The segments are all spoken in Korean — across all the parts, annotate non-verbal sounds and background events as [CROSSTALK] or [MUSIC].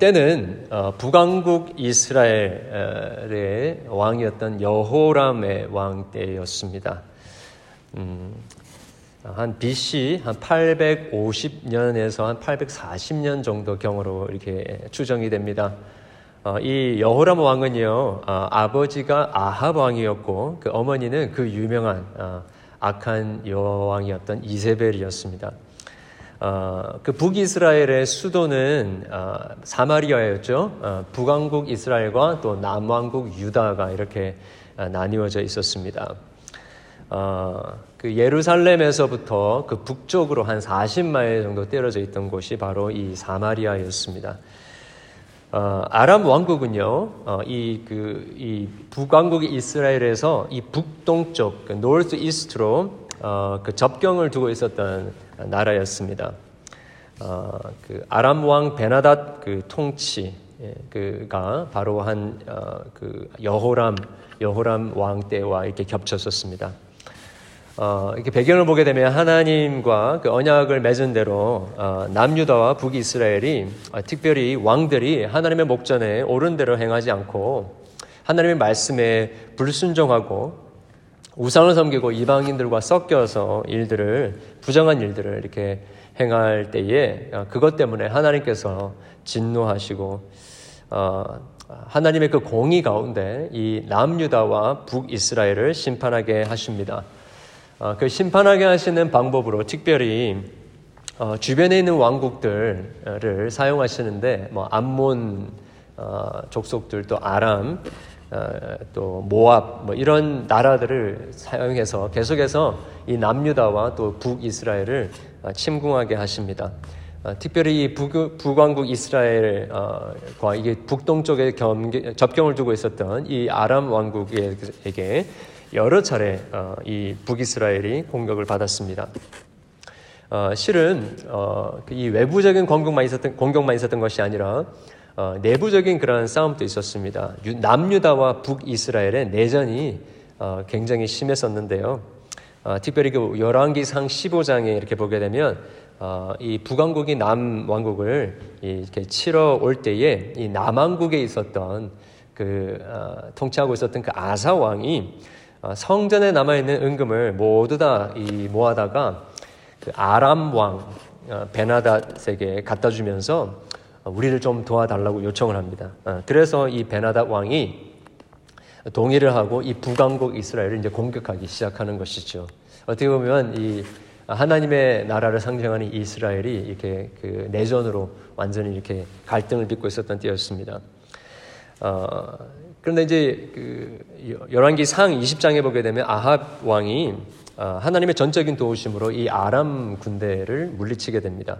때는 어, 북왕국 이스라엘의 왕이었던 여호람의 왕 때였습니다. 음, 한 BC 한 850년에서 한 840년 정도 경으로 이렇게 추정이 됩니다. 어, 이 여호람 왕은요 어, 아버지가 아합 왕이었고 그 어머니는 그 유명한 어, 악한 여왕이었던 이세벨이었습니다. 어, 그 북이스라엘의 수도는 어, 사마리아였죠. 어, 북왕국 이스라엘과 또 남왕국 유다가 이렇게 어, 나뉘어져 있었습니다. 어, 그 예루살렘에서부터 그 북쪽으로 한 40마일 정도 떨어져 있던 곳이 바로 이 사마리아였습니다. 어, 아람 왕국은요, 어, 이, 그, 이 북왕국 이스라엘에서 이 북동쪽, 그 노스 이스트로 어, 그 접경을 두고 있었던 나라였습니다. 어, 그 아람 왕 베나닷 그 통치, 예, 그가 바로 한그 어, 여호람, 여호람 왕 때와 이렇게 겹쳤었습니다. 어, 이렇게 배경을 보게 되면 하나님과 그 언약을 맺은 대로 어, 남유다와 북이스라엘이 어, 특별히 왕들이 하나님의 목전에 옳은 대로 행하지 않고 하나님의 말씀에 불순종하고 우상을 섬기고 이방인들과 섞여서 일들을 부정한 일들을 이렇게 행할 때에 어, 그것 때문에 하나님께서 진노하시고 어, 하나님의 그 공의 가운데 이 남유다와 북이스라엘을 심판하게 하십니다. 어, 그 심판하게 하시는 방법으로 특별히 어, 주변에 있는 왕국들을 사용하시는데 뭐 암몬 어, 족속들 또 아람 또 모압 뭐 이런 나라들을 사용해서 계속해서 이 남유다와 또 북이스라엘을 침공하게 하십니다. 특별히 이 북, 북왕국 이스라엘과 이게 북동쪽에 접경을 두고 있었던 이 아람 왕국에게 여러 차례 어, 이 북이스라엘이 공격을 받았습니다. 어, 실은 어, 그이 외부적인 공격만 있었던 공격만 있었던 것이 아니라 내부적인 그런 싸움도 있었습니다. 남유다와 북이스라엘의 내전이 굉장히 심했었는데요. 특별히 그 열왕기상 15장에 이렇게 보게 되면 이 북왕국이 남왕국을 이렇게 치러 올 때에 이 남왕국에 있었던 그 통치하고 있었던 그 아사 왕이 어, 성전에 남아 있는 은금을 모두 다 모아다가 그 아람 왕 어, 베나닷에게 갖다 주면서 우리를 좀 도와달라고 요청을 합니다. 어, 그래서 이 베나닷 왕이 동의를 하고 이 북왕국 이스라엘을 이제 공격하기 시작하는 것이죠. 어떻게 보면 이 하나님의 나라를 상징하는 이스라엘이 이렇게 그 내전으로 완전히 이렇게 갈등을 빚고 있었던 때였습니다. 어, 그런데 이제 그 열왕기 상 20장에 보게 되면 아합 왕이 어, 하나님의 전적인 도우심으로 이 아람 군대를 물리치게 됩니다.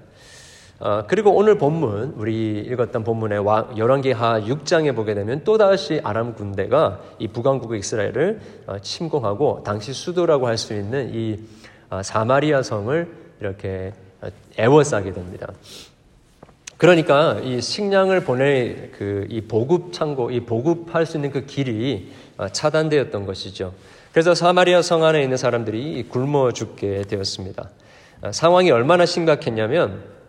어, 그리고 오늘 본문 우리 읽었던 본문의 열왕기 하 6장에 보게 되면 또 다시 아람 군대가 이 북왕국 이스라엘을 어, 침공하고 당시 수도라고 할 수 있는 이 사마리아 성을 이렇게 애워싸게 됩니다. 그러니까 이 식량을 보낼 그 이 보급 창고, 이 보급할 수 있는 그 길이 어, 차단되었던 것이죠. 그래서 사마리아 성 안에 있는 사람들이 굶어 죽게 되었습니다. 어, 상황이 얼마나 심각했냐면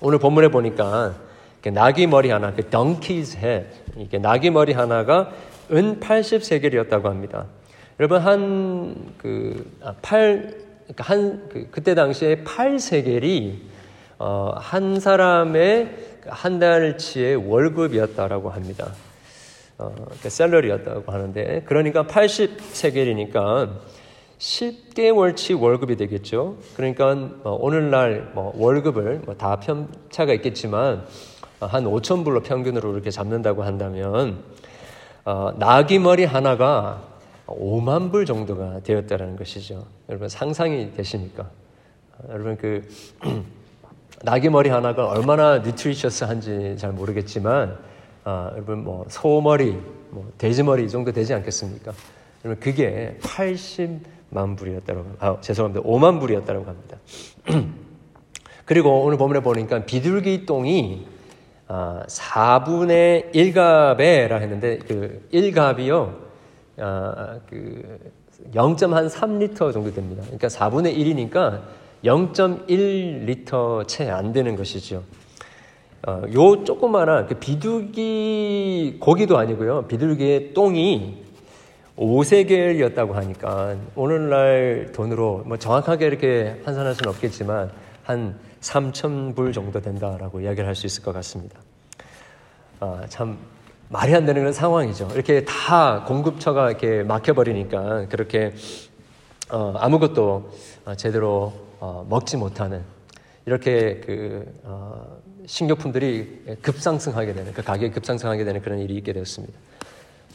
오늘 본문에 보니까 나귀 머리 하나, 그 donkey's head, 이게 나귀 머리 하나가 은 80세겔이었다고 합니다. 여러분 한그 8, 그러니까 한 그, 그때 당시에 8세겔이 어, 한 사람의 한 달치의 월급이었다라고 합니다. 어, 그러니까 셀러리였다고 하는데 그러니까 80세겔이니까 10개월치 월급이 되겠죠. 그러니까 뭐 오늘날 뭐 월급을 뭐다 편차가 있겠지만 한 5천 불로 평균으로 이렇게 잡는다고 한다면 어, 나귀 머리 하나가 5만 불 정도가 되었다라는 것이죠. 여러분 상상이 되십니까? 여러분 그 [CLEARS THROAT] 나귀 머리 하나가 얼마나 뉴트리셔스한지 잘 모르겠지만 아, 여러분 뭐 소머리, 뭐 돼지머리 이 정도 되지 않겠습니까? 여러분 그게 80 만 불이었다고 아 죄송합니다 5만 불이었다고 합니다. [CLEARS THROAT] 그리고 오늘 본문에 보니까 비둘기 똥이 아, 4분의 1갑에라 했는데 그 1갑이요 아, 그 0.3리터 정도 됩니다. 그러니까 4분의 1이니까 0.1리터 채 안 되는 것이죠. 어, 요 조그마한 그 비둘기 고기도 아니고요. 비둘기의 똥이 오세겔이었다고 하니까 오늘날 돈으로 뭐 정확하게 이렇게 환산할 수는 없겠지만 한 3천 불 정도 된다라고 이야기를 할 수 있을 것 같습니다. 아, 참 말이 안 되는 그런 상황이죠. 이렇게 다 공급처가 이렇게 막혀버리니까 그렇게 어, 아무것도 어, 제대로 어, 먹지 못하는 이렇게 그 어, 식료품들이 급상승하게 되는 그 가격이 급상승하게 되는 그런 일이 있게 되었습니다.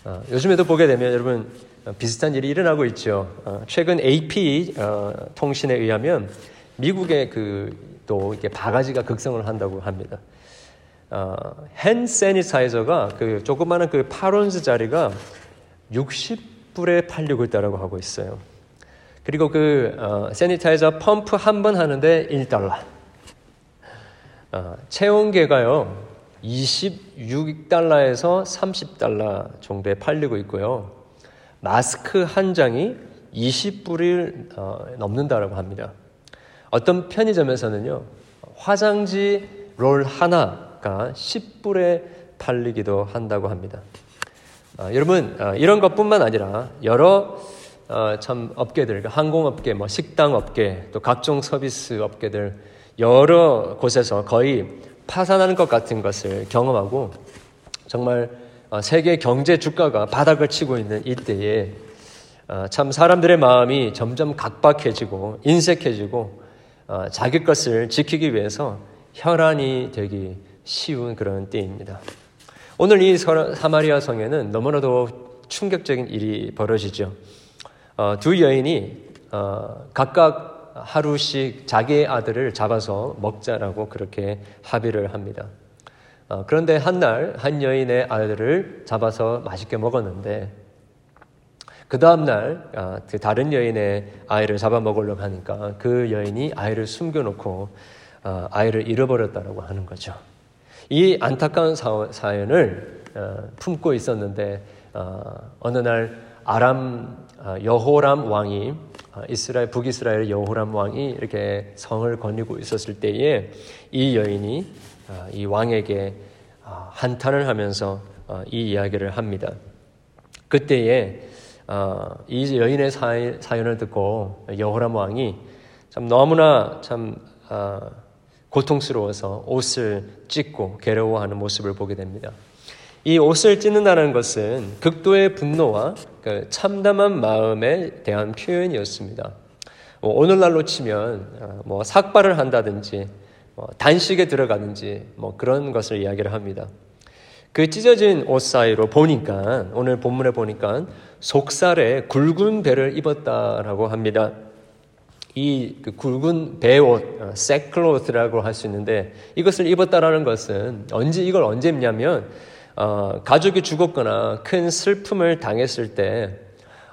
어, 요즘에도 보게 되면 여러분 어, 비슷한 일이 일어나고 있죠. 어, 최근 AP 어, 통신에 의하면 미국의 그또 이게 바가지가 극성을 한다고 합니다. 어, 핸 세니타이저가 그 조그마한 그 8온스짜리가 60불에 팔리고 있다고 하고 있어요. 그리고 그 어, 세니타이저 펌프 한 번 하는데 1달러. 어, 체온계가요 26달러에서 30달러 정도에 팔리고 있고요. 마스크 한 장이 20불을 어, 넘는다고 합니다. 어떤 편의점에서는요 화장지 롤 하나 가 10불에 팔리기도 한다고 합니다. 아, 여러분 아, 이런 것 뿐만 아니라 여러 어, 참 업계들, 그 항공업계, 뭐 식당업계, 또 각종 서비스 업계들 여러 곳에서 거의 파산하는 것 같은 것을 경험하고 정말 어, 세계 경제 주가가 바닥을 치고 있는 이때에 어, 참 사람들의 마음이 점점 각박해지고 인색해지고 어, 자기 것을 지키기 위해서 혈안이 되기 쉬운 그런 때입니다. 오늘 이 사마리아 성에는 너무나도 충격적인 일이 벌어지죠. 어, 두 여인이 어, 각각 하루씩 자기의 아들을 잡아서 먹자라고 그렇게 합의를 합니다. 어, 그런데 한날 한 여인의 아들을 잡아서 맛있게 먹었는데 그 다음 날 아, 그 다른 여인의 아이를 잡아 먹으려고 하니까 그 여인이 아이를 숨겨놓고 어, 아이를 잃어버렸다라고 하는 거죠. 이 안타까운 사연을 어, 품고 있었는데 어, 어느 날 아람 어, 여호람 왕이 이스라엘 북이스라엘 여호람 왕이 이렇게 성을 거니고 있었을 때에 이 여인이 이 왕에게 한탄을 하면서 이 이야기를 합니다. 그때에 이 여인의 사연을 듣고 여호람 왕이 참 너무나 참 고통스러워서 옷을 찢고 괴로워하는 모습을 보게 됩니다. 이 옷을 찢는다는 것은 극도의 분노와 그 참담한 마음에 대한 표현이었습니다. 뭐 오늘날로 치면 어, 뭐 삭발을 한다든지 뭐 단식에 들어가든지 뭐 그런 것을 이야기를 합니다. 그 찢어진 옷 사이로 보니까 오늘 본문에 보니까 속살에 굵은 배를 입었다라고 합니다. 이 그 굵은 배옷, 세클로스라고 어, 할수 있는데 이것을 입었다라는 것은 언제 이걸 언제 입냐면 어, 가족이 죽었거나 큰 슬픔을 당했을 때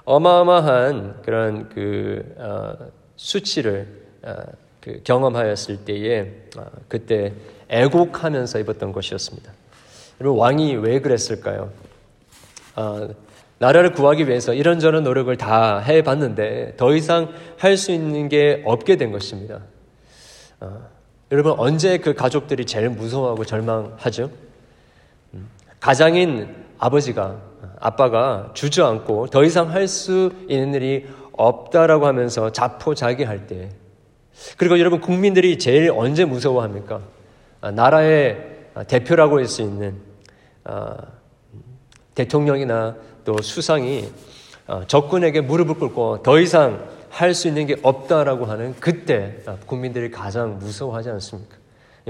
어마어마한 그런 그 어, 수치를 어, 그 경험하였을 때에 어, 그때 애곡하면서 입었던 것이었습니다. 여러분 왕이 왜 그랬을까요? 어, 나라를 구하기 위해서 이런저런 노력을 다 해봤는데 더 이상 할 수 있는 게 없게 된 것입니다. 어, 여러분 언제 그 가족들이 제일 무서워하고 절망하죠? 음, 가장인 아버지가 아빠가 주저앉고 더 이상 할 수 있는 일이 없다라고 하면서 자포자기할 때 그리고 여러분 국민들이 제일 언제 무서워합니까? 아, 나라의 대표라고 할 수 있는 아, 대통령이나 또 수상이 어, 적군에게 무릎을 꿇고 더 이상 할 수 있는 게 없다라고 하는 그때 어, 국민들이 가장 무서워하지 않습니까?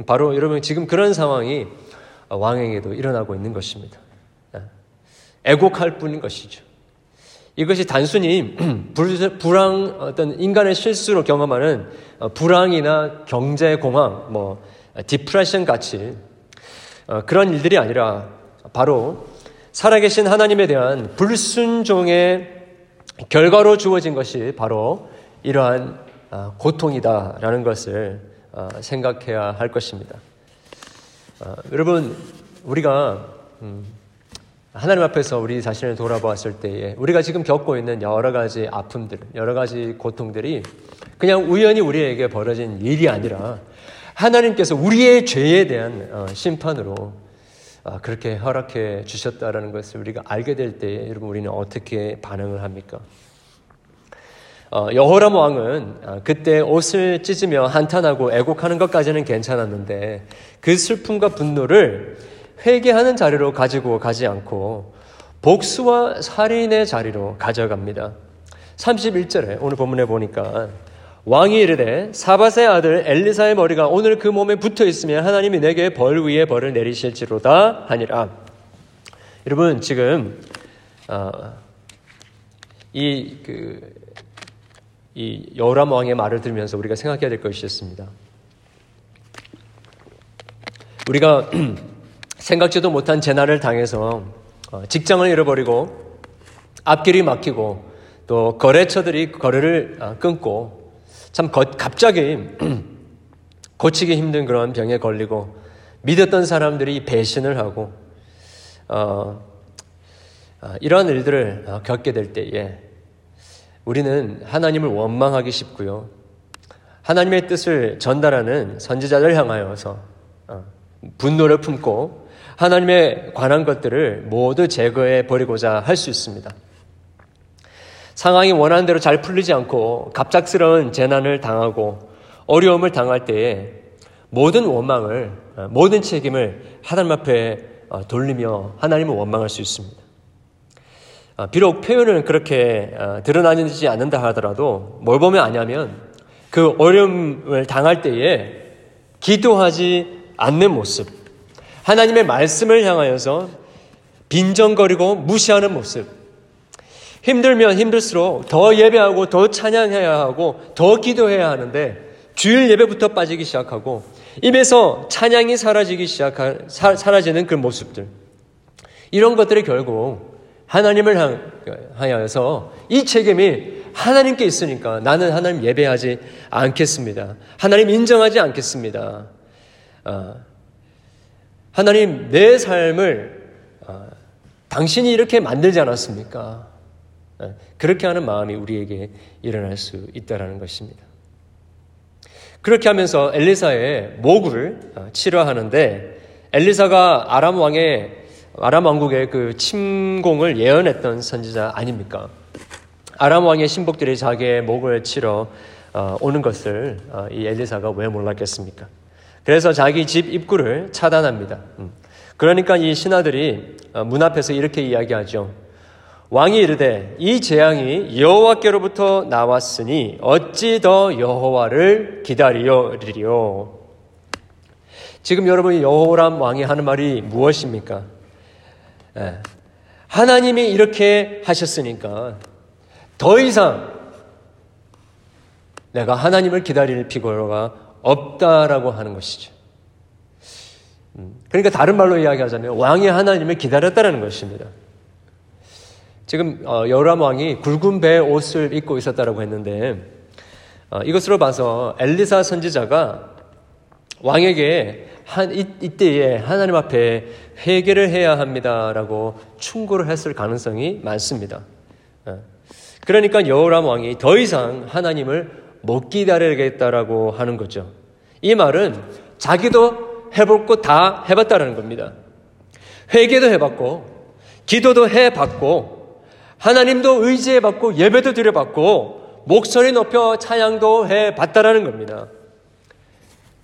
바로 여러분 지금 그런 상황이 어, 왕에게도 일어나고 있는 것입니다. 애곡할 뿐인 것이죠. 이것이 단순히 [CLEARS THROAT] 불황 어떤 인간의 실수로 경험하는 불황이나 경제 공황, 뭐 디프레션 같이 그런 일들이 아니라 바로 살아계신 하나님에 대한 불순종의 결과로 주어진 것이 바로 이러한 아, 고통이다라는 것을 아, 생각해야 할 것입니다. 아, 여러분, 우리가 음, 하나님 앞에서 우리 자신을 돌아보았을 때에 우리가 지금 겪고 있는 여러 가지 아픔들, 여러 가지 고통들이 그냥 우연히 우리에게 벌어진 일이 아니라 하나님께서 우리의 죄에 대한 어, 심판으로 아, 그렇게 허락해 주셨다라는 것을 우리가 알게 될 때 여러분 우리는 어떻게 반응을 합니까? 어, 여호람 왕은 아, 그때 옷을 찢으며 한탄하고 애곡하는 것까지는 괜찮았는데 그 슬픔과 분노를 회개하는 자리로 가지고 가지 않고 복수와 살인의 자리로 가져갑니다. 31절에 오늘 본문에 보니까 왕이 이르되 사바의 아들 엘리사의 머리가 오늘 그 몸에 붙어 있으면 하나님이 내게 벌 위에 벌을 내리실지로다 하니라. 여러분 지금 어, 이그 이 여호람 왕의 말을 들으면서 우리가 생각해야 될 것이 있습니다. 우리가 [CLEARS THROAT] 생각지도 못한 재난을 당해서 어, 직장을 잃어버리고 앞길이 막히고 또 거래처들이 거래를 어, 끊고 참 갑자기 [CLEARS THROAT] 고치기 힘든 그런 병에 걸리고 믿었던 사람들이 배신을 하고 어, 어, 이러한 일들을 어, 겪게 될 때에 우리는 하나님을 원망하기 쉽고요. 하나님의 뜻을 전달하는 선지자들 향하여서 어, 분노를 품고 하나님의 관한 것들을 모두 제거해 버리고자 할 수 있습니다. 상황이 원하는 대로 잘 풀리지 않고 갑작스러운 재난을 당하고 어려움을 당할 때에 모든 원망을, 어, 모든 책임을 하나님 앞에 어, 돌리며 하나님을 원망할 수 있습니다. 아, 비록 표현은 그렇게 아, 드러나지 않는다 하더라도 뭘 보면 아냐면 그 어려움을 당할 때에 기도하지 않는 모습, 하나님의 말씀을 향하여서 빈정거리고 무시하는 모습, 힘들면 힘들수록 더 예배하고 더 찬양해야 하고 더 기도해야 하는데 주일 예배부터 빠지기 시작하고 입에서 찬양이 사라지기 시작한 사라지는 그 모습들 이런 것들이 결국 하나님을 향하여서 이 책임이 하나님께 있으니까 나는 하나님 예배하지 않겠습니다. 하나님 인정하지 않겠습니다. 아, 하나님 내 삶을 아, 당신이 이렇게 만들지 않았습니까? 아, 그렇게 하는 마음이 우리에게 일어날 수 있다라는 것입니다. 그렇게 하면서 엘리사의 모구를 치료하는데 엘리사가 아람 왕의 아람 왕국의 그 침공을 예언했던 선지자 아닙니까? 아람 왕의 신복들이 자기의 목을 치러 어, 오는 것을 어, 이 엘리사가 왜 몰랐겠습니까? 그래서 자기 집 입구를 차단합니다. 음. 그러니까 이 신하들이 어, 문 앞에서 이렇게 이야기하죠. 왕이 이르되 이 재앙이 여호와께로부터 나왔으니 어찌 더 여호와를 기다리리요. 지금 여러분이 여호람 왕이 하는 말이 무엇입니까? 예. 하나님이 이렇게 하셨으니까 더 이상 내가 하나님을 기다릴 필요가 없다라고 하는 것이죠. 음, 그러니까 다른 말로 이야기하자면 왕이 하나님을 기다렸다는 것입니다. 지금 어, 여람 왕이 굵은 배 옷을 입고 있었다라고 했는데 어, 이것으로 봐서 엘리사 선지자가 왕에게 한, 이, 이때에 하나님 앞에 회개를 해야 합니다라고 충고를 했을 가능성이 많습니다. 예. 그러니까 여호람 왕이 더 이상 하나님을 못 기다리겠다라고 하는 거죠. 이 말은 자기도 해볼 거 다 해봤다라는 겁니다. 회개도 해봤고, 기도도 해봤고, 하나님도 의지해봤고, 예배도 드려봤고, 목소리 높여 찬양도 해봤다라는 겁니다.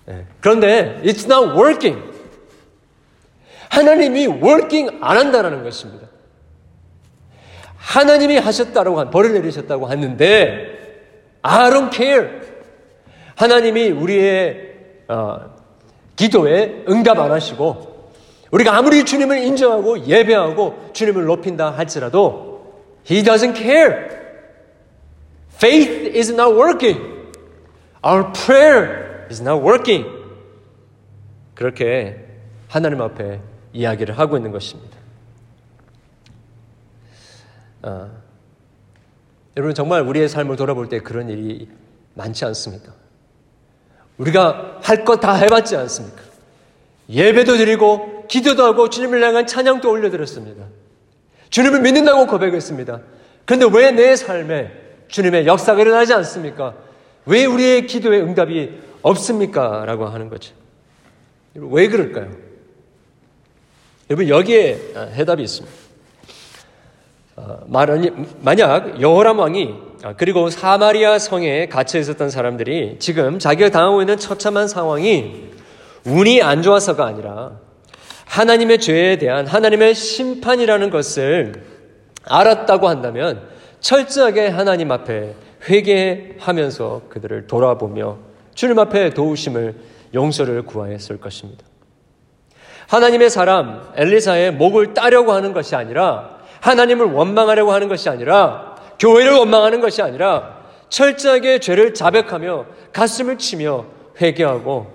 예. 그런데 it's not working. 하나님이 working 안 한다라는 것입니다. 하나님이 하셨다고 한 벌을 내리셨다고 하는데 I don't care. 하나님이 우리의 어, 기도에 응답 안 하시고 우리가 아무리 주님을 인정하고 예배하고 주님을 높인다 할지라도 He doesn't care. Faith is not working. Our prayer is not working. 그렇게 하나님 앞에 이야기를 하고 있는 것입니다. 아, 여러분 정말 우리의 삶을 돌아볼 때 그런 일이 많지 않습니까? 우리가 할 것 다 해봤지 않습니까? 예배도 드리고 기도도 하고 주님을 향한 찬양도 올려드렸습니다. 주님을 믿는다고 고백했습니다. 그런데 왜 내 삶에 주님의 역사가 일어나지 않습니까? 왜 우리의 기도의 응답이 없습니까? 라고 하는 거죠. 왜 그럴까요? 여러분, 여기에 해답이 있습니다. 어, 만약 여호람 왕이 아, 그리고 사마리아 성에 갇혀 있었던 사람들이 지금 자기가 당하고 있는 처참한 상황이 운이 안 좋아서가 아니라 하나님의 죄에 대한 하나님의 심판이라는 것을 알았다고 한다면 철저하게 하나님 앞에 회개하면서 그들을 돌아보며 주님 앞에 도우심을 용서를 구하였을 것입니다. 하나님의 사람 엘리사의 목을 따려고 하는 것이 아니라 하나님을 원망하려고 하는 것이 아니라 교회를 원망하는 것이 아니라 철저하게 죄를 자백하며 가슴을 치며 회개하고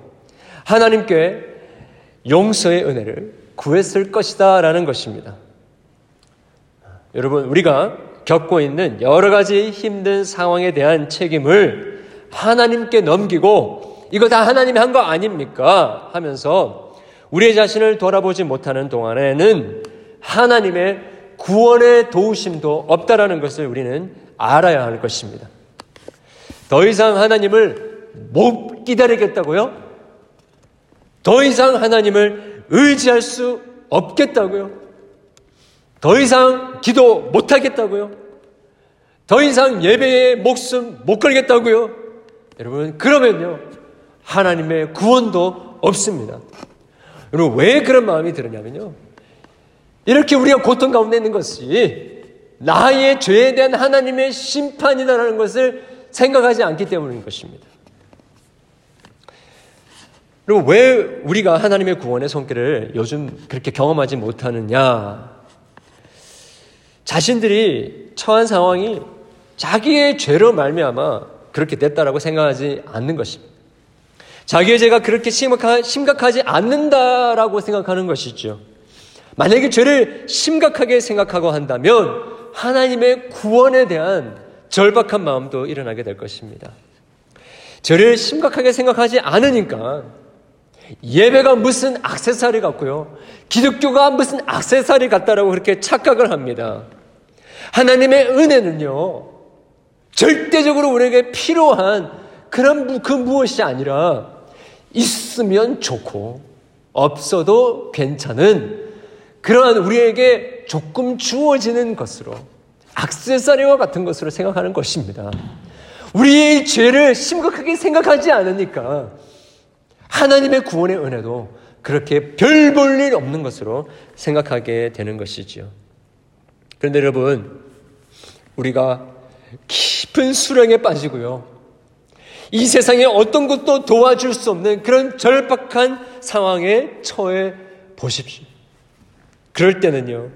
하나님께 용서의 은혜를 구했을 것이다 라는 것입니다. 여러분, 우리가 겪고 있는 여러 가지 힘든 상황에 대한 책임을 하나님께 넘기고 이거 다 하나님이 한 거 아닙니까? 하면서 우리의 자신을 돌아보지 못하는 동안에는 하나님의 구원의 도우심도 없다라는 것을 우리는 알아야 할 것입니다. 더 이상 하나님을 못 기다리겠다고요? 더 이상 하나님을 의지할 수 없겠다고요? 더 이상 기도 못 하겠다고요? 더 이상 예배에 목숨 못 걸겠다고요? 여러분, 그러면요. 하나님의 구원도 없습니다. 여러분, 왜 그런 마음이 들었냐면요. 이렇게 우리가 고통 가운데 있는 것이 나의 죄에 대한 하나님의 심판이다라는 것을 생각하지 않기 때문인 것입니다. 그리고 왜 우리가 하나님의 구원의 손길을 요즘 그렇게 경험하지 못하느냐? 자신들이 처한 상황이 자기의 죄로 말미암아 그렇게 됐다라고 생각하지 않는 것입니다. 자기의 죄가 그렇게 심각하지 않는다라고 생각하는 것이죠. 만약에 죄를 심각하게 생각하고 한다면 하나님의 구원에 대한 절박한 마음도 일어나게 될 것입니다. 죄를 심각하게 생각하지 않으니까 예배가 무슨 악세사리 같고요. 기독교가 무슨 악세사리 같다라고 그렇게 착각을 합니다. 하나님의 은혜는요, 절대적으로 우리에게 필요한 그런 그 무엇이 아니라 있으면 좋고 없어도 괜찮은 그러한 우리에게 조금 주어지는 것으로 악세사리와 같은 것으로 생각하는 것입니다. 우리의 죄를 심각하게 생각하지 않으니까 하나님의 구원의 은혜도 그렇게 별 볼 일 없는 것으로 생각하게 되는 것이지요. 그런데 여러분, 우리가 깊은 수렁에 빠지고요. 이 세상에 어떤 것도 도와줄 수 없는 그런 절박한 상황에 처해 보십시오. 그럴 때는요,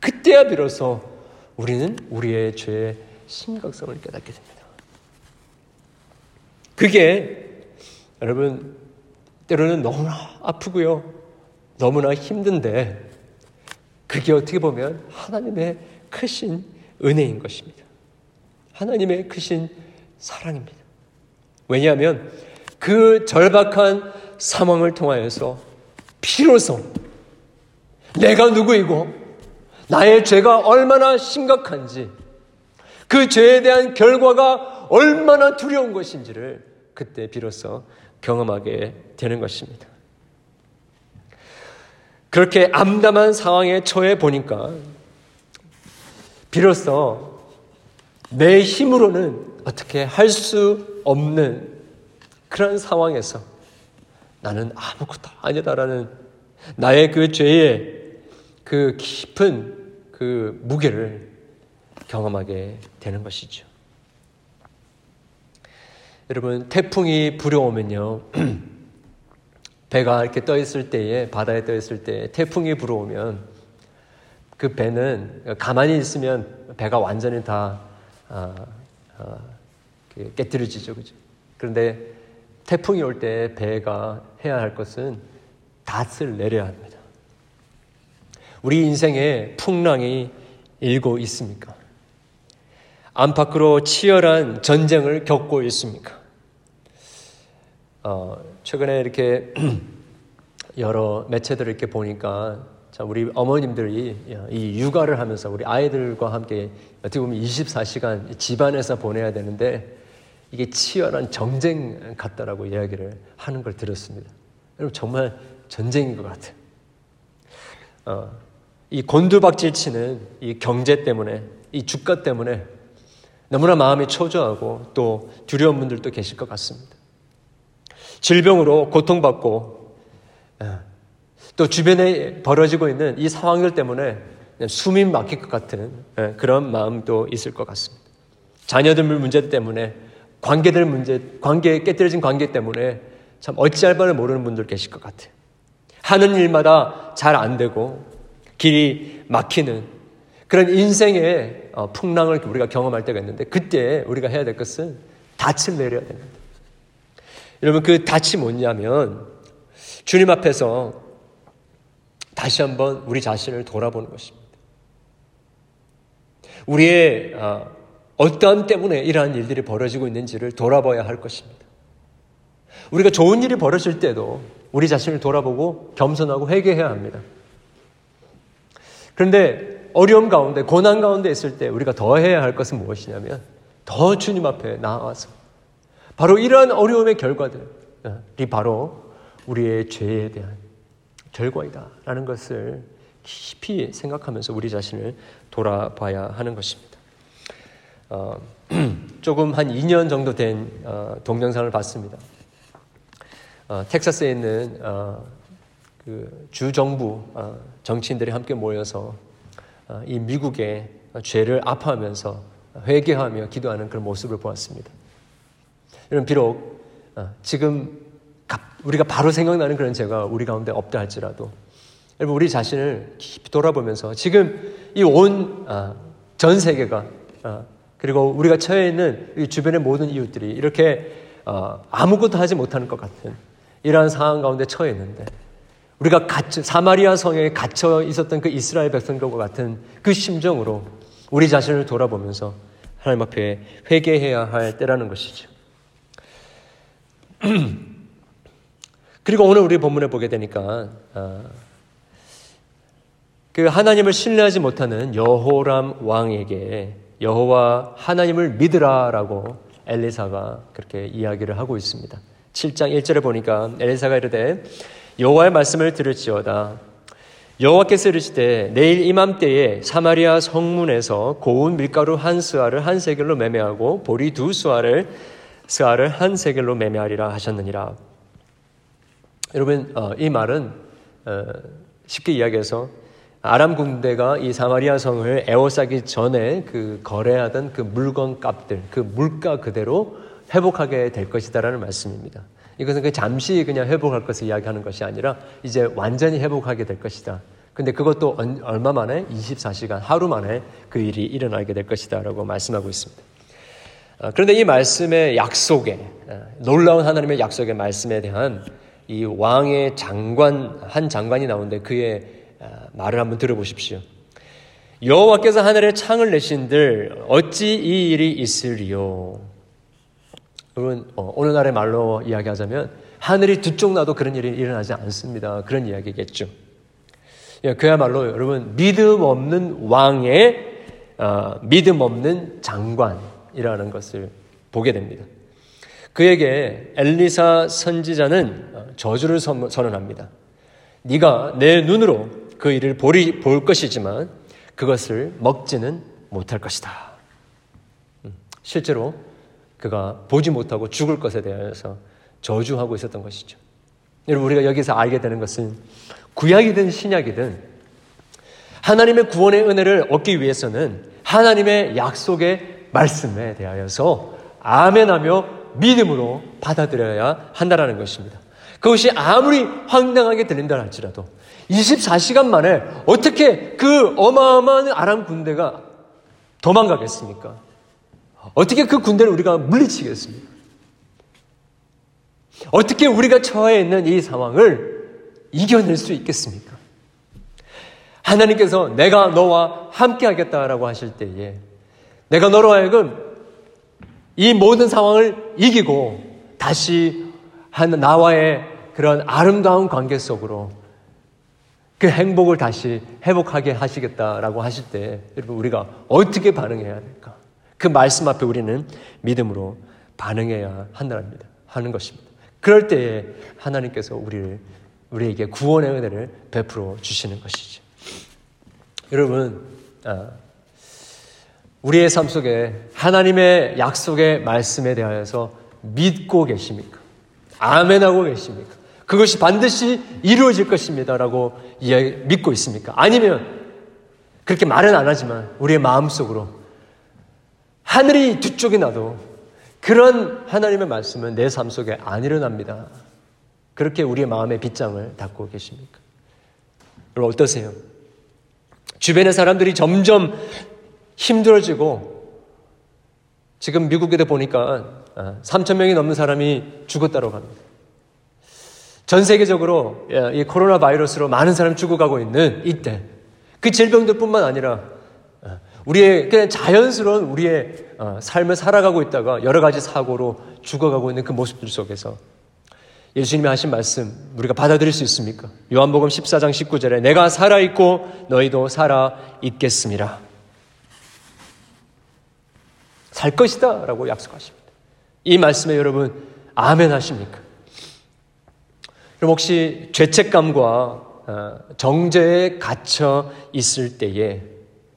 그때야 비로소 우리는 우리의 죄의 심각성을 깨닫게 됩니다. 그게 여러분 때로는 너무나 아프고요. 너무나 힘든데 그게 어떻게 보면 하나님의 크신 은혜인 것입니다. 하나님의 크신 사랑입니다. 왜냐하면 그 절박한 상황을 통하여서 비로소 내가 누구이고 나의 죄가 얼마나 심각한지 그 죄에 대한 결과가 얼마나 두려운 것인지를 그때 비로소 경험하게 되는 것입니다. 그렇게 암담한 상황에 처해 보니까 비로소 내 힘으로는 어떻게 할 수 없는 그런 상황에서 나는 아무것도 아니다라는 나의 그 죄의 그 깊은 그 무게를 경험하게 되는 것이죠. 여러분, 태풍이 불어오면요. [CLEARS THROAT] 배가 이렇게 떠 있을 때에, 바다에 떠 있을 때, 태풍이 불어오면 그 배는 가만히 있으면 배가 완전히 다, 아, 아, 깨뜨려지죠. 그죠? 그런데 태풍이 올 때 배가 해야 할 것은 닷을 내려야 합니다. 우리 인생에 풍랑이 일고 있습니까? 안팎으로 치열한 전쟁을 겪고 있습니까? 어, 최근에 이렇게 [CLEARS THROAT] 여러 매체들을 이렇게 보니까 자, 우리 어머님들이 이 육아를 하면서 우리 아이들과 함께 어떻게 보면 24시간 집안에서 보내야 되는데 이게 치열한 정쟁 같다라고 이야기를 하는 걸 들었습니다. 여러분 정말 전쟁인 것 같아요. 어, 이 곤두박질 치는 이 경제 때문에 이 주가 때문에 너무나 마음이 초조하고 또 두려운 분들도 계실 것 같습니다. 질병으로 고통받고 예, 또 주변에 벌어지고 있는 이 상황들 때문에 숨이 막힐 것 같은 예, 그런 마음도 있을 것 같습니다. 자녀들 문제 때문에 관계들 문제, 관계 깨뜨려진 관계 때문에 참 어찌할 바를 모르는 분들 계실 것 같아요. 하는 일마다 잘 안 되고 길이 막히는 그런 인생의 어, 풍랑을 우리가 경험할 때가 있는데 그때 우리가 해야 될 것은 닻을 내려야 됩니다. 여러분 그 닻이 뭐냐면 주님 앞에서 다시 한번 우리 자신을 돌아보는 것입니다. 우리의 어, 어떠함 때문에 이러한 일들이 벌어지고 있는지를 돌아봐야 할 것입니다. 우리가 좋은 일이 벌어질 때도 우리 자신을 돌아보고 겸손하고 회개해야 합니다. 그런데 어려움 가운데, 고난 가운데 있을 때 우리가 더 해야 할 것은 무엇이냐면 더 주님 앞에 나와서 바로 이러한 어려움의 결과들이 바로 우리의 죄에 대한 결과이다라는 것을 깊이 생각하면서 우리 자신을 돌아봐야 하는 것입니다. 어, [CLEARS THROAT] 조금 한 2년 정도 된 어, 동영상을 봤습니다. 어, 텍사스에 있는 어, 그 주정부 어, 정치인들이 함께 모여서 어, 이 미국의 죄를 아파하면서 회개하며 기도하는 그런 모습을 보았습니다. 여러분 비록 어, 지금 우리가 바로 생각나는 그런 죄가 우리 가운데 없다 할지라도 여러분 우리 자신을 깊이 돌아보면서 지금 이 온전 아, 세계가 그리고 우리가 처해 있는 주변의 모든 이웃들이 이렇게 아무것도 하지 못하는 것 같은 이러한 상황 가운데 처해 있는데 우리가 갇혀, 사마리아 성에 갇혀 있었던 그 이스라엘 백성들과 같은 그 심정으로 우리 자신을 돌아보면서 하나님 앞에 회개해야 할 때라는 것이죠. [CLEARS THROAT] 그리고 오늘 우리 본문에 보게 되니까 아, 그 하나님을 신뢰하지 못하는 여호람 왕에게 여호와 하나님을 믿으라라고 엘리사가 그렇게 이야기를 하고 있습니다. 7장 1절에 보니까 엘리사가 이르되 여호와의 말씀을 들을지어다. 여호와께서 이르시되 내일 이맘때에 사마리아 성문에서 고운 밀가루 한 스아를 한 세겔로 매매하고 보리 두 스아를 스아를 한 세겔로 매매하리라 하셨느니라. 여러분 어, 이 말은 어, 쉽게 이야기해서 아람 군대가 이 사마리아 성을 에워싸기 전에 그 거래하던 그 물건 값들 그 물가 그대로 회복하게 될 것이다라는 말씀입니다. 이것은 그 잠시 그냥 회복할 것을 이야기하는 것이 아니라 이제 완전히 회복하게 될 것이다. 근데 그것도 얼마 만에 24시간 하루 만에 그 일이 일어나게 될 것이다라고 말씀하고 있습니다. 아, 그런데 이 말씀의 약속에 아, 놀라운 하나님의 약속의 말씀에 대한 이 왕의 장관 한 장관이 나오는데 그의 아, 말을 한번 들어보십시오. 여호와께서 하늘에 창을 내신들 어찌 이 일이 있으리요? 여러분 어, 오늘날의 말로 이야기하자면 하늘이 두쪽 나도 그런 일이 일어나지 않습니다. 그런 이야기겠죠. 예, 그야말로 여러분 믿음 없는 왕의 어, 믿음 없는 장관이라는 것을 보게 됩니다. 그에게 엘리사 선지자는 어, 저주를 선언합니다. 네가 내 눈으로 그 일을 보리, 볼 것이지만 그것을 먹지는 못할 것이다. 음, 실제로 그가 보지 못하고 죽을 것에 대해서 저주하고 있었던 것이죠. 여러분, 우리가 여기서 알게 되는 것은 구약이든 신약이든 하나님의 구원의 은혜를 얻기 위해서는 하나님의 약속의 말씀에 대하여서 아멘하며 믿음으로 받아들여야 한다는 것입니다. 그것이 아무리 황당하게 들린다 할지라도 24시간 만에 어떻게 그 어마어마한 아람 군대가 도망가겠습니까? 어떻게 그 군대를 우리가 물리치겠습니까? 어떻게 우리가 처해 있는 이 상황을 이겨낼 수 있겠습니까? 하나님께서 내가 너와 함께 하겠다라고 하실 때에 내가 너로 하여금 이 모든 상황을 이기고 다시 나와의 그런 아름다운 관계 속으로 그 행복을 다시 회복하게 하시겠다라고 하실 때 여러분 우리가 어떻게 반응해야 될까? 그 말씀 앞에 우리는 믿음으로 반응해야 한다랍니다. 하는 것입니다. 그럴 때에 하나님께서 우리를 우리에게 구원의 은혜를 베풀어 주시는 것이죠. 여러분, 아, 우리의 삶 속에 하나님의 약속의 말씀에 대하여서 믿고 계십니까? 아멘하고 계십니까? 그것이 반드시 이루어질 것입니다 라고 믿고 있습니까? 아니면 그렇게 말은 안 하지만 우리의 마음속으로 하늘이 뒤쪽에 나도 그런 하나님의 말씀은 내 삶 속에 안 일어납니다. 그렇게 우리의 마음의 빗장을 닫고 계십니까? 여러분 어떠세요? 주변의 사람들이 점점 힘들어지고 지금 미국에도 보니까 3천 아, 명이 넘는 사람이 죽었다고 합니다. 전 세계적으로 이 코로나 바이러스로 많은 사람이 죽어가고 있는 이때 그 질병들뿐만 아니라 아, 우리의 그냥 자연스러운 우리의 어, 삶을 살아가고 있다가 여러 가지 사고로 죽어가고 있는 그 모습들 속에서 예수님이 하신 말씀 우리가 받아들일 수 있습니까? 요한복음 14장 19절에 내가 살아 있고 너희도 살아 있겠습니다. 살 것이다라고 약속하십니다. 이 말씀에 여러분 아멘 하십니까? 그럼 혹시 죄책감과 어, 정죄에 갇혀 있을 때에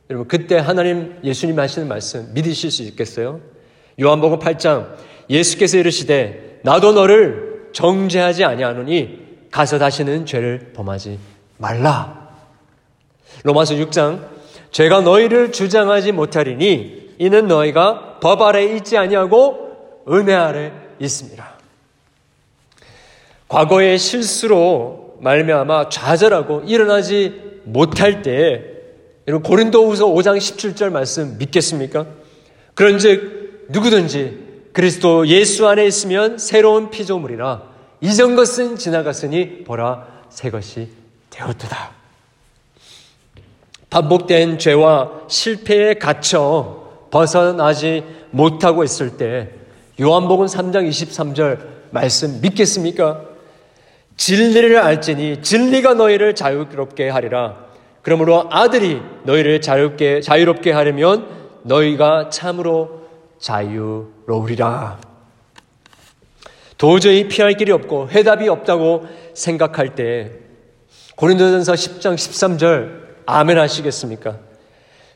여러분 그때 하나님 예수님 하시는 말씀 믿으실 수 있겠어요? 요한복음 8장 예수께서 이르시되 나도 너를 정죄하지 아니하노니 가서 다시는 죄를 범하지 말라. 로마서 6장 죄가 너희를 주장하지 못하리니 이는 너희가 법 아래 있지 아니하고 은혜 아래 있습니다. 과거의 실수로 말미암아 좌절하고 일어나지 못할 때 여러분 고린도후서 5장 17절 말씀 믿겠습니까? 그런즉 누구든지 그리스도 예수 안에 있으면 새로운 피조물이라 이전 것은 지나갔으니 보라 새 것이 되었도다. 반복된 죄와 실패에 갇혀 벗어나지 못하고 있을 때 요한복음 3장 23절 말씀 믿겠습니까? 진리를 알지니 진리가 너희를 자유롭게 하리라. 그러므로 아들이 너희를 자유롭게 자유롭게 하려면 너희가 참으로 자유로우리라. 도저히 피할 길이 없고 해답이 없다고 생각할 때 고린도전서 10장 13절 아멘 하시겠습니까?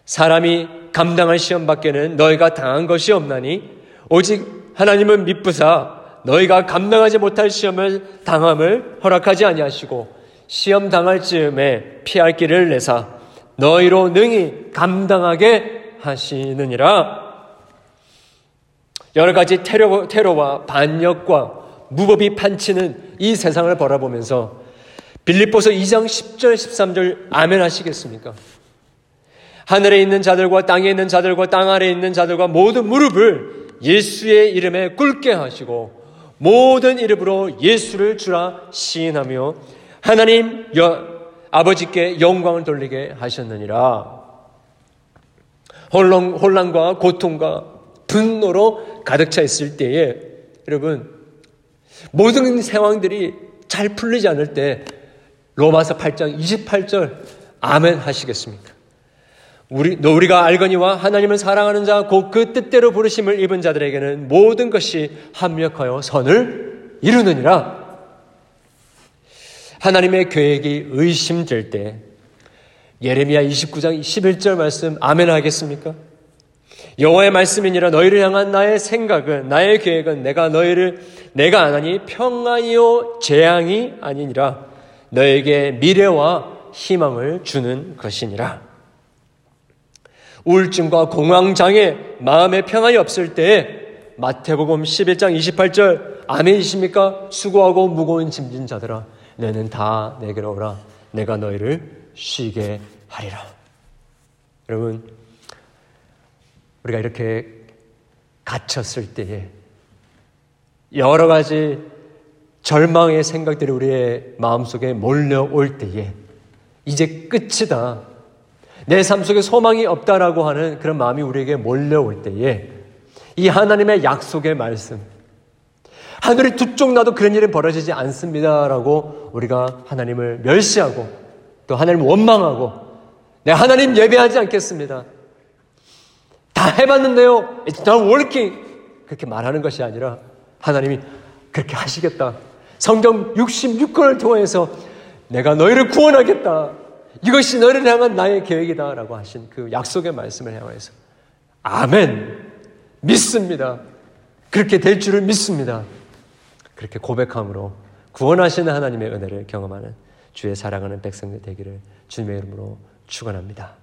사람이 감당할 시험 밖에는 너희가 당한 것이 없나니 오직 하나님은 미쁘사 너희가 감당하지 못할 시험을 당함을 허락하지 아니하시고 시험 당할 즈음에 피할 길을 내사 너희로 능히 감당하게 하시느니라. 여러 가지 테러, 테러와 반역과 무법이 판치는 이 세상을 바라보면서 빌립보서 2장 10절 13절 아멘 하시겠습니까? 하늘에 있는 자들과 땅에 있는 자들과 땅 아래에 있는 자들과 모든 무릎을 예수의 이름에 꿇게 하시고 모든 이름으로 예수를 주라 시인하며 하나님 여, 아버지께 영광을 돌리게 하셨느니라. 혼란, 혼란과 고통과 분노로 가득 차 있을 때에 여러분 모든 상황들이 잘 풀리지 않을 때 로마서 8장 28절 아멘 하시겠습니까? 우리, 우리가 알거니와 하나님을 사랑하는 자, 곧 그 뜻대로 부르심을 입은 자들에게는 모든 것이 합력하여 선을 이루느니라. 하나님의 계획이 의심될 때, 예레미야 29장 11절 말씀 아멘 하겠습니까? 여호와의 말씀이니라 너희를 향한 나의 생각은 나의 계획은 내가 너희를 내가 안 하니 평안이요 재앙이 아니니라 너에게 미래와 희망을 주는 것이니라. 우울증과 공황장애, 마음의 평안이 없을 때 마태복음 11장 28절 아멘이십니까? 수고하고 무거운 짐진 자들아 너는 다 내게로 오라 내가 너희를 쉬게 하리라. 여러분 우리가 이렇게 갇혔을 때에 여러 가지 절망의 생각들이 우리의 마음속에 몰려올 때에 이제 끝이다. 내 삶 속에 소망이 없다라고 하는 그런 마음이 우리에게 몰려올 때에 이 하나님의 약속의 말씀 하늘이 두 쪽 나도 그런 일은 벌어지지 않습니다라고 우리가 하나님을 멸시하고 또 하나님을 원망하고 내 하나님 예배하지 않겠습니다. 다 해봤는데요. It's not working. 그렇게 말하는 것이 아니라 하나님이 그렇게 하시겠다. 성경 66권을 통해서 내가 너희를 구원하겠다. 이것이 너희를 향한 나의 계획이다. 라고 하신 그 약속의 말씀을 향해서 아멘. 믿습니다. 그렇게 될 줄을 믿습니다. 그렇게 고백함으로 구원하시는 하나님의 은혜를 경험하는 주의 사랑하는 백성들 되기를 주님의 이름으로 축원합니다.